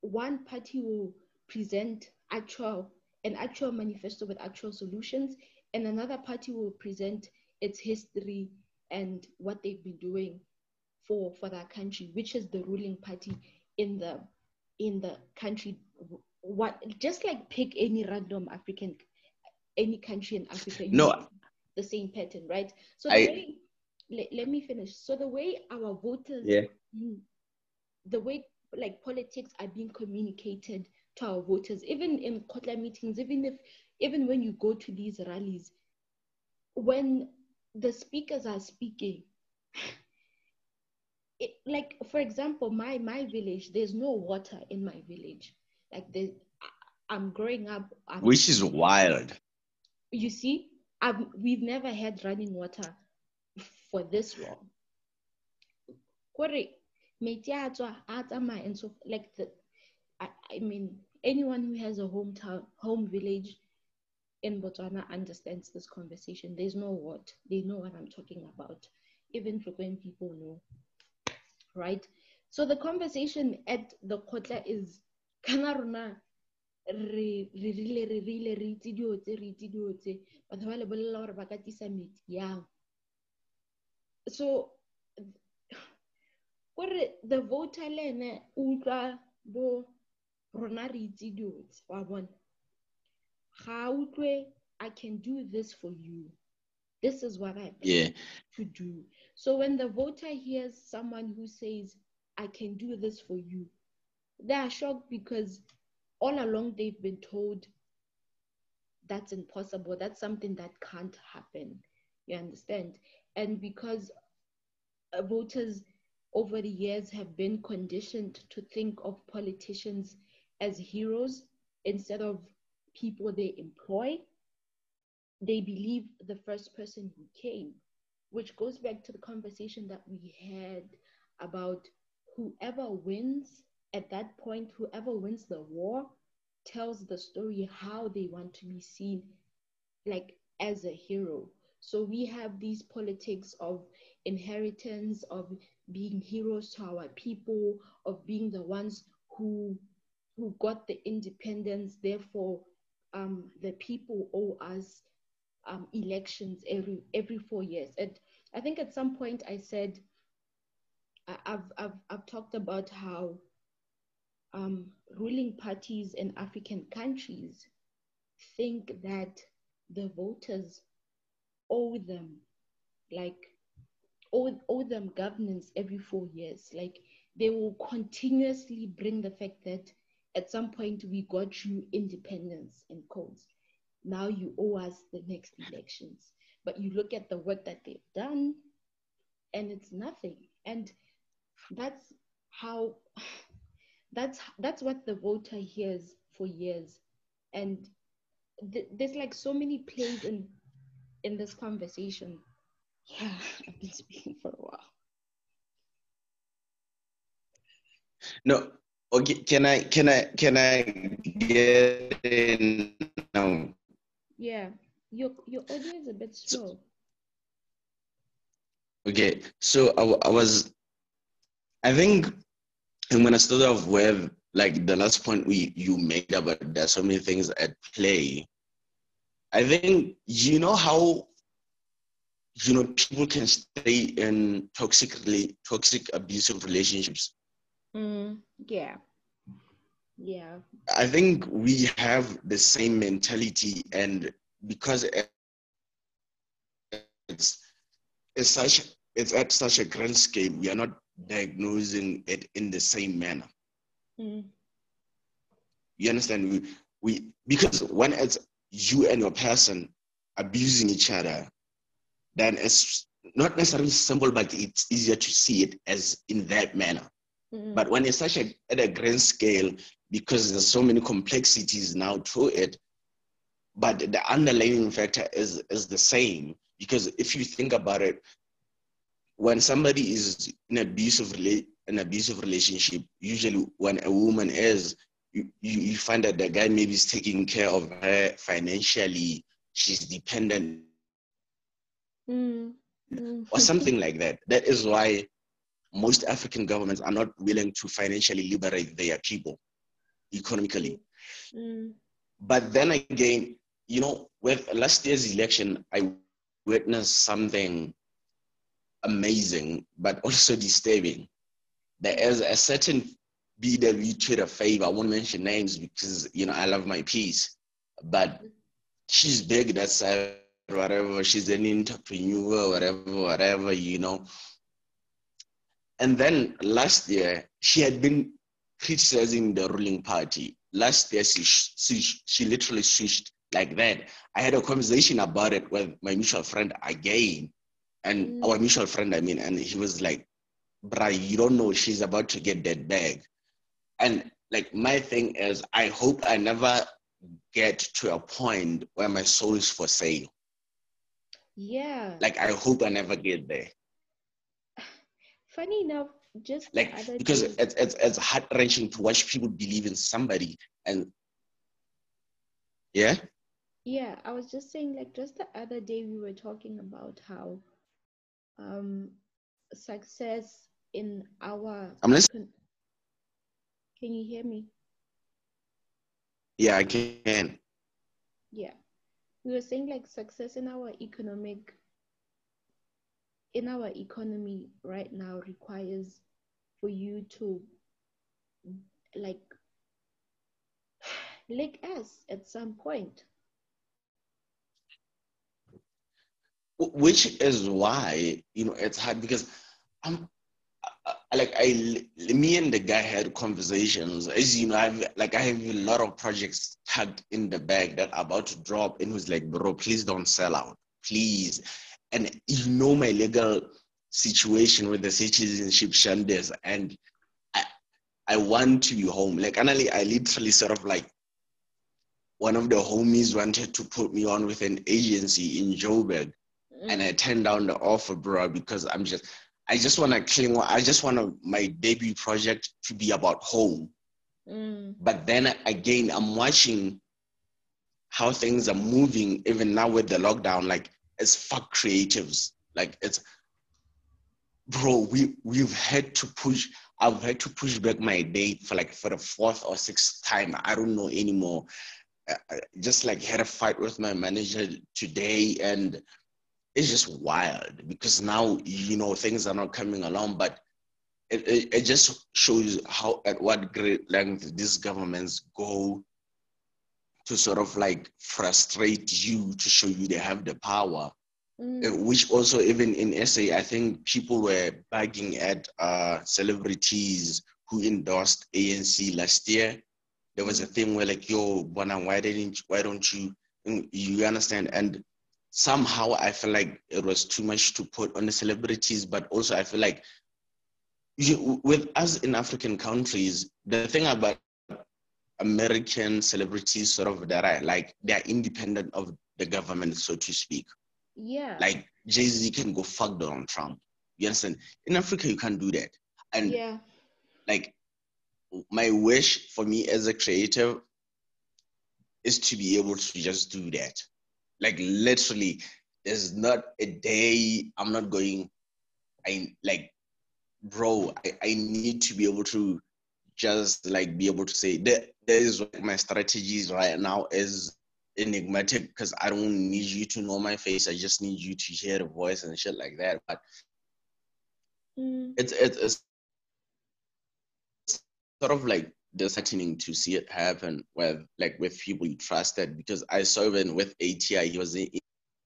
one party will present actual an actual manifesto with actual solutions, and another party will present its history and what they've been doing for for that country, which is the ruling party in the in the country. What just like pick any random African any country in Africa, No. The same pattern, right? So I- way let, let me finish. So the way our voters Yeah. The way like politics are being communicated to our voters, even in Kotla meetings, even if even when you go to these rallies, when the speakers are speaking, it, like for example, my my village, there's no water in my village. Like the, I'm growing up. I'm, Which is wild. you see, We've never had running water for this long. Kore, metsi a tswa, a tsamaya and so like the, I, I mean, anyone who has a hometown, home village in Botswana understands this conversation. There's no what they know what I'm talking about. Even frequent people know, right? So the conversation at the kotla is kana re rile re rile re itse dio tse re itse dio tse batho ba le gore ba ka tisa metsi yang so kore the voter le ene o utlwa bo rona re itse dio tse wa bona ga utlwe i can do this for you this is what i Yeah. to do. So when the voter hears someone who says, I can do this for you, they are shocked because all along they've been told that's impossible. That's something that can't happen. You understand? And because uh, voters over the years have been conditioned to think of politicians as heroes instead of people they employ, they believe the first person who came, which goes back to the conversation that we had about whoever wins at that point, whoever wins the war, tells the story how they want to be seen, like as a hero. So we have these politics of inheritance, of being heroes to our people, of being the ones who who got the independence. Therefore, um, the people owe us um, elections every every four years. And I think at some point I said I've I've I've talked about how um, ruling parties in African countries think that the voters owe them like owe, owe them governance every four years. Like they will continuously bring the fact that at some point we got you independence in codes. Now you owe us the next elections. But you look at the work that they've done and it's nothing. And that's how that's that's what the voter hears for years. And th- there's like so many plays in in this conversation. Yeah, I've been speaking for a while. No. Oh, okay. Can I can I can I get in now? Yeah, your your audio is a bit slow. Okay. So I, I was, I think, I'm gonna start off with like the last point we you made about there's so many things at play. I think you know how you know people can stay in toxic toxic abusive relationships. Mm, yeah, yeah. I think we have the same mentality, and because it's it's such it's at such a grand scale, we are not diagnosing it in the same manner. Mm, You understand? We, we because when it's you and your person abusing each other, then it's not necessarily simple, but it's easier to see it as in that manner. mm, But when it's such a at a grand scale, because there's so many complexities now to it, but the underlying factor is is the same. Because if you think about it, when somebody is in abusive rela- an abusive relationship, usually when a woman is, you, you, you find that the guy maybe is taking care of her financially, she's dependent mm, mm. or something like that. That is why most African governments are not willing to financially liberate their people economically. Mm, But then again, you know, with last year's election, I witnessed something amazing, but also disturbing. There is a certain BW Twitter favor. I won't mention names because you know I love my peace, but she's big. That's uh, whatever. She's an entrepreneur, whatever, whatever. You know. And then last year, she had been criticizing the ruling party. Last year, she, she, she literally switched like that. I had a conversation about it with my mutual friend again. And Mm. our mutual friend, I mean, and he was like, bruh, you don't know she's about to get that bag. And like my thing is, I hope I never get to a point where my soul is for sale. Yeah. Like I hope I never get there. Funny enough, just like because it's it's it's heart wrenching to watch people believe in somebody and yeah. Yeah, I was just saying like just the other day we were talking about how um success in our I'm listening. Can you hear me? Yeah, I can. Yeah. We were saying like success in our economic in our economy right now requires for you to like lick us at some point. Which is why, you know, it's hard because I'm like I, me and the guy had conversations. As you know, I've like I have a lot of projects tucked in the bag that are about to drop, and was like, bro, please don't sell out, please. And you know my legal situation with the citizenship shandes, and I, I want to be home. Like, finally, I literally sort of like one of the homies wanted to put me on with an agency in Joburg, mm. and I turned down the offer, bro, because I'm just I just want to cling. I just want my debut project to be about home. Mm. But then again, I'm watching how things are moving even now with the lockdown. Like it's fuck creatives. Like it's, bro. We we've had to push. I've had to push back my date for like for the fourth or sixth time. I don't know anymore. I just like had a fight with my manager today and it's just wild because now you know things are not coming along but it, it, it just shows how at what great length these governments go to sort of like frustrate you to show you they have the power. Mm. which also even in sa i think people were bagging at uh, celebrities who endorsed anc last year. There was a thing where like yo Bonang, why didn't why don't you you understand? And somehow I feel like it was too much to put on the celebrities, but also I feel like you, with us in African countries, the thing about American celebrities sort of that I like, they're independent of the government, so to speak. Yeah. Like Jay Z can go fuck Donald Trump. You understand? In Africa, you can't do that. And yeah. like my wish for me as a creative is to be able to just do that. Like literally, there's not a day I'm not going. I like, bro. I, I need to be able to just like be able to say that there is like my strategies right now is enigmatic because I don't need you to know my face. I just need you to hear the voice and shit like that. But mm. it's, it's it's sort of like disheartening to see it happen with like with people you trusted. Because I saw even with ATI he was in,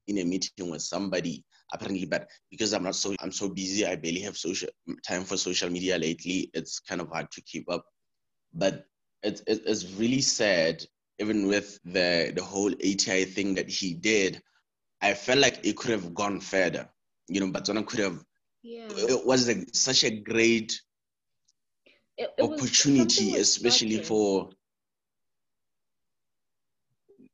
in a meeting with somebody apparently. But because I'm not so I'm so busy I barely have social time for social media lately it's kind of hard to keep up. But it's it's really sad even with the the whole ATI thing that he did I felt like it could have gone further. You know but could have yeah. it was a, such a great it, it opportunity, especially for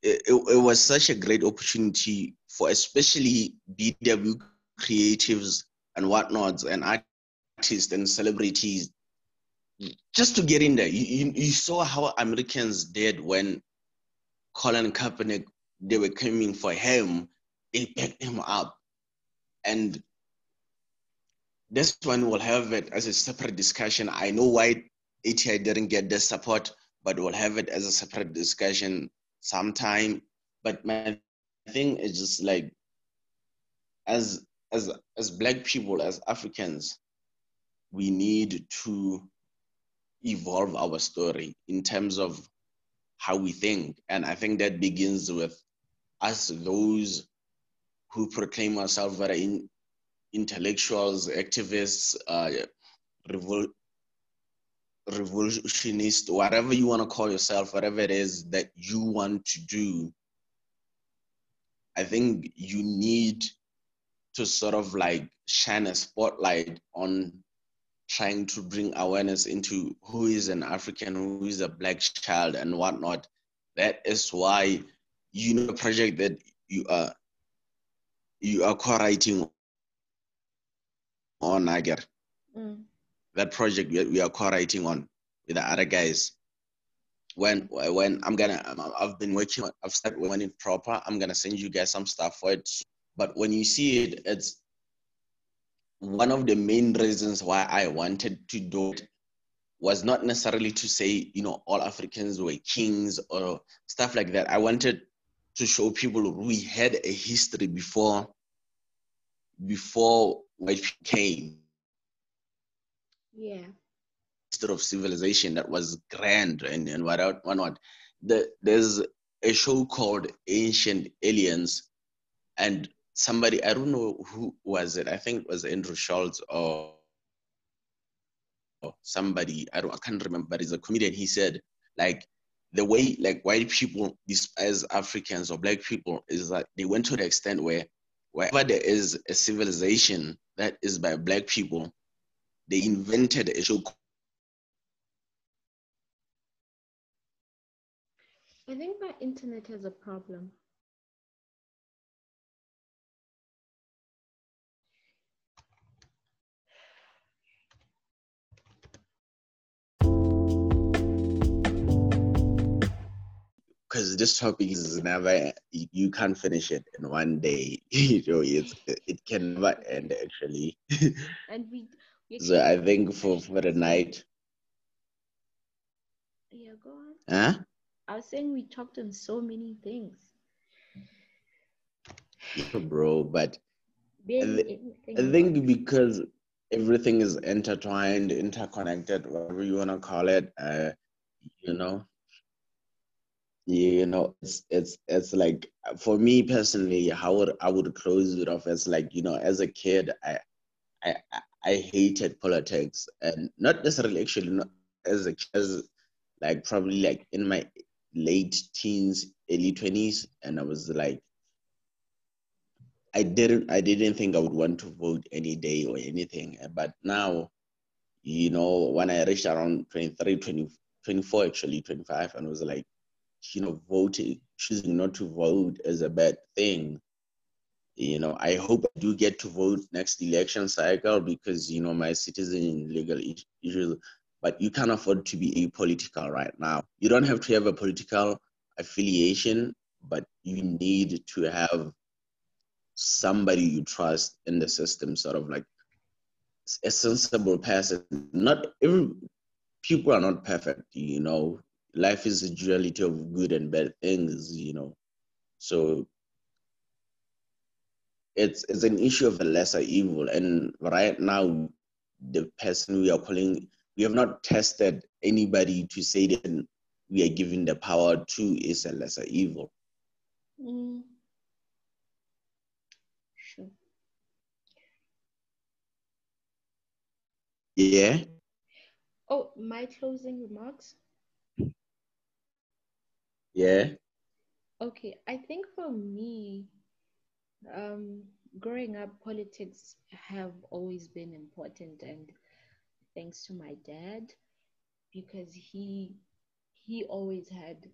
it, it, was such a great opportunity for especially BW creatives and whatnots and artists and celebrities just to get in there. You, you, you saw how Americans did when Colin Kaepernick, they were coming for him, they backed him up. And this one will have it as a separate discussion. I know why ATI didn't get the support, but we'll have it as a separate discussion sometime. But my thing is just like, as as as black people, as Africans, we need to evolve our story in terms of how we think, and I think that begins with us, those who proclaim ourselves very in, intellectuals, activists, uh, revol- revolutionist, whatever you want to call yourself, whatever it is that you want to do, I think you need to sort of like shine a spotlight on trying to bring awareness into who is an African, who is a black child, and whatnot. That is why you know project that you are you are co-writing on Nagar. Mm. That project we are co-writing on with the other guys. When when I'm gonna I've been working I've started when it proper. I'm gonna send you guys some stuff for it. But when you see it, it's one of the main reasons why I wanted to do it was not necessarily to say, you know, all Africans were kings or stuff like that. I wanted to show people we had a history before before white came. Yeah. History of civilization that was grand and, and what whatnot. The, there's a show called Ancient Aliens, and somebody I don't know who was it. I think it was Andrew Schulz or, or somebody I don't I can't remember, but he's a comedian. He said like the way like white people despise Africans or black people is that they went to the extent where wherever there is a civilization that is by black people, they invented a show. I think my internet has a problem. Because this topic is never you can't finish it in one day. You know it's it can never end actually. And we, we so i think for for the night yeah go on. Huh? I was saying we talked on so many things. Yeah, bro but I, th- I think because everything is intertwined interconnected whatever you want to call it uh, you know you know it's it's it's like for me personally how would i would close it off as like you know as a kid i i i hated politics and not necessarily actually not as a as like probably like in my late teens early 20s and i was like i didn't i didn't think i would want to vote any day or anything. But now you know when i reached around 23 20, 24 actually 25 and was like you know, voting, choosing not to vote is a bad thing. You know, I hope I do get to vote next election cycle because, you know, my citizen legal issues, but you can't afford to be apolitical right now. You don't have to have a political affiliation, but you need to have somebody you trust in the system, sort of like a sensible person. Not every people are not perfect, you know life is a duality of good and bad things, you know. So it's it's an issue of a lesser evil. And right now, the person we are calling, we have not tested anybody to say that we are giving the power to is a lesser evil. Mm. Sure. Yeah. Oh, my closing remarks. Yeah. Okay, I think for me, um, growing up, politics have always been important, and thanks to my dad, because he he always had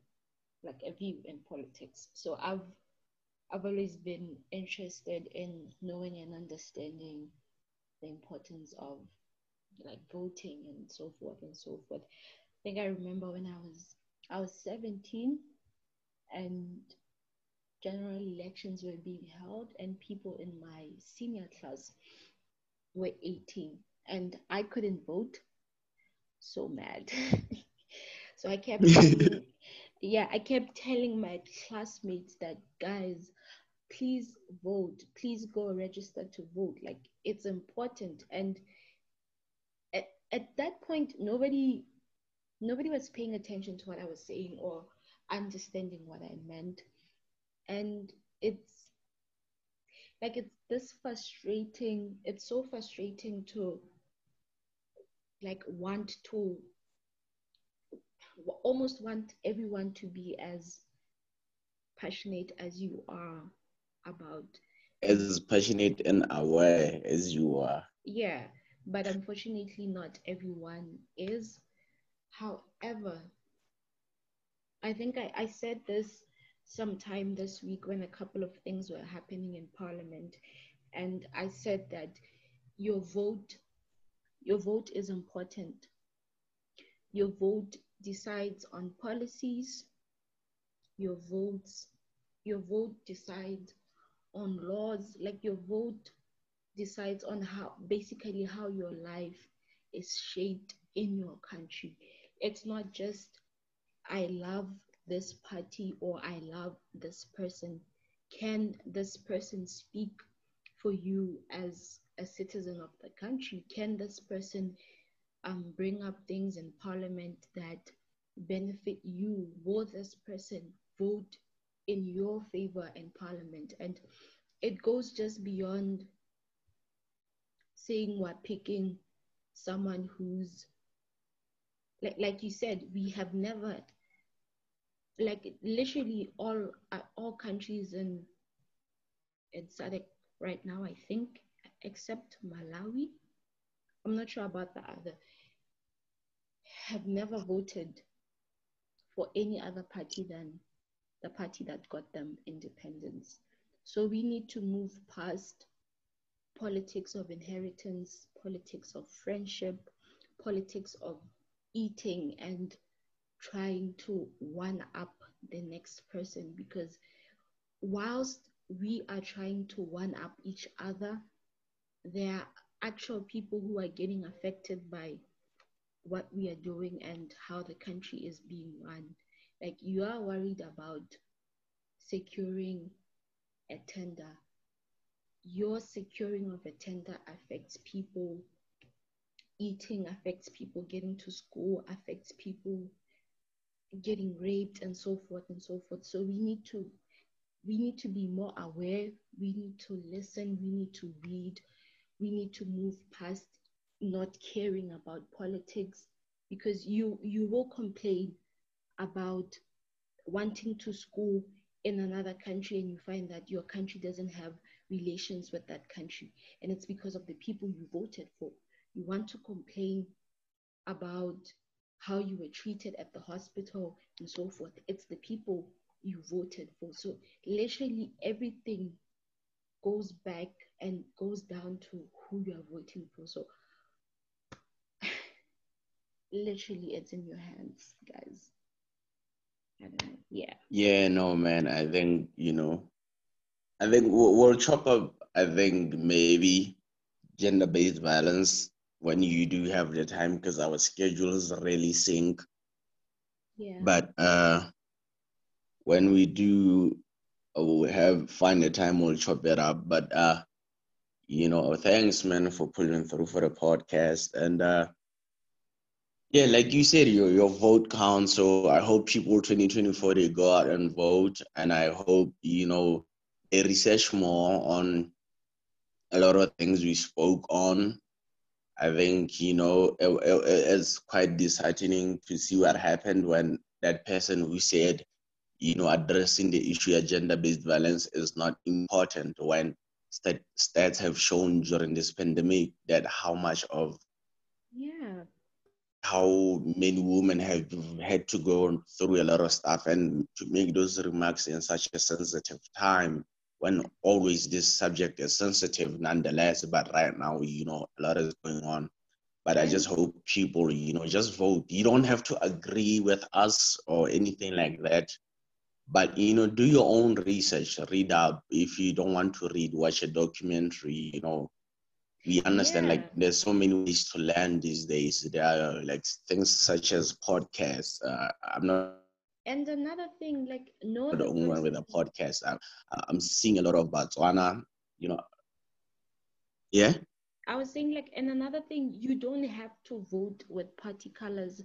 like a view in politics. So I've I've always been interested in knowing and understanding the importance of like voting and so forth and so forth. I think I remember when I was I was 17 and general elections were being held and people in my senior class were 18 and I couldn't vote. So mad. so I kept telling, yeah, I kept telling my classmates that guys, please vote, please go register to vote. Like it's important. And at, at that point nobody nobody was paying attention to what I was saying or understanding what I meant. And it's like it's this frustrating, it's so frustrating to like want to almost want everyone to be as passionate as you are about as passionate and aware as you are yeah but unfortunately, not everyone is. However, I think I, I said this sometime this week when a couple of things were happening in Parliament, and I said that your vote, your vote is important. Your vote decides on policies. Your votes, your vote decides on laws. Like your vote decides on how basically how your life is shaped in your country. It's not just I love this party or I love this person. Can this person speak for you as a citizen of the country? Can this person um, bring up things in parliament that benefit you? Will this person vote in your favor in parliament? And it goes just beyond saying we're picking someone who's like like you said, we have never like literally all uh, all countries in in SADC right now, I think, except Malawi. I'm not sure about the other. Have never voted for any other party than the party that got them independence. So we need to move past politics of inheritance, politics of friendship, politics of eating and trying to one up the next person because whilst we are trying to one up each other, there are actual people who are getting affected by what we are doing and how the country is being run. Like you are worried about securing a tender. Your securing of a tender affects people eating, affects people getting to school, affects people getting raped and so forth and so forth. So we need to we need to be more aware, we need to listen, we need to read, we need to move past not caring about politics because you you will complain about wanting to school in another country and you find that your country doesn't have relations with that country. And it's because of the people you voted for. You want to complain about how you were treated at the hospital and so forth. It's the people you voted for. So literally everything goes back and goes down to who you are voting for. So literally it's in your hands, guys. Yeah. Yeah, no, man. I think, you know, I think we'll, we'll chop up, I think maybe gender based violence when you do have the time because our schedules really sync. Yeah. But uh, when we do uh, we have find the time, we'll chop it up. But uh, you know, thanks, man, for pulling through for the podcast. And uh, yeah, like you said, your your vote counts. So I hope people 2024 they go out and vote, and I hope you know they research more on a lot of things we spoke on I think, you know, it, it, it's quite disheartening to see what happened when that person who said, you know, addressing the issue of gender based violence is not important when stat- stats have shown during this pandemic that how much of yeah. how many women have had to go through a lot of stuff and to make those remarks in such a sensitive time when always this subject is sensitive nonetheless. But right now, you know, a lot is going on. But I just hope people, you know, just vote. You don't have to agree with us or anything like that. But you know, do your own research, read up. If you don't want to read, watch a documentary, you know. We understand Yeah. like there's so many ways to learn these days. There are like things such as podcasts. Uh, I'm not And another thing, like no the the only one with a podcast. I'm, I'm seeing a lot of Botswana, you know. Yeah. I was saying like, and another thing, you don't have to vote with party colors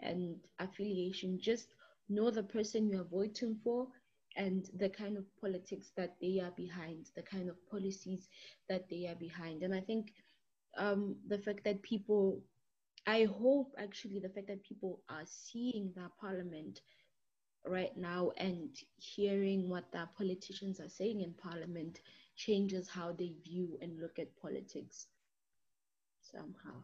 and affiliation. Just know the person you are voting for and the kind of politics that they are behind, the kind of policies that they are behind. And I think um, the fact that people, I hope actually the fact that people are seeing the parliament right now and hearing what the politicians are saying in parliament changes how they view and look at politics. somehow.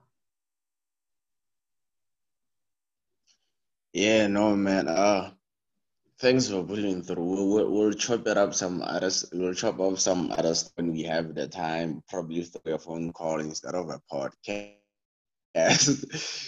Yeah, no, man. Uh, thanks for putting through. We'll, we'll, chop it up some others. We'll chop up some others when we have the time. Probably through a phone call instead of a podcast.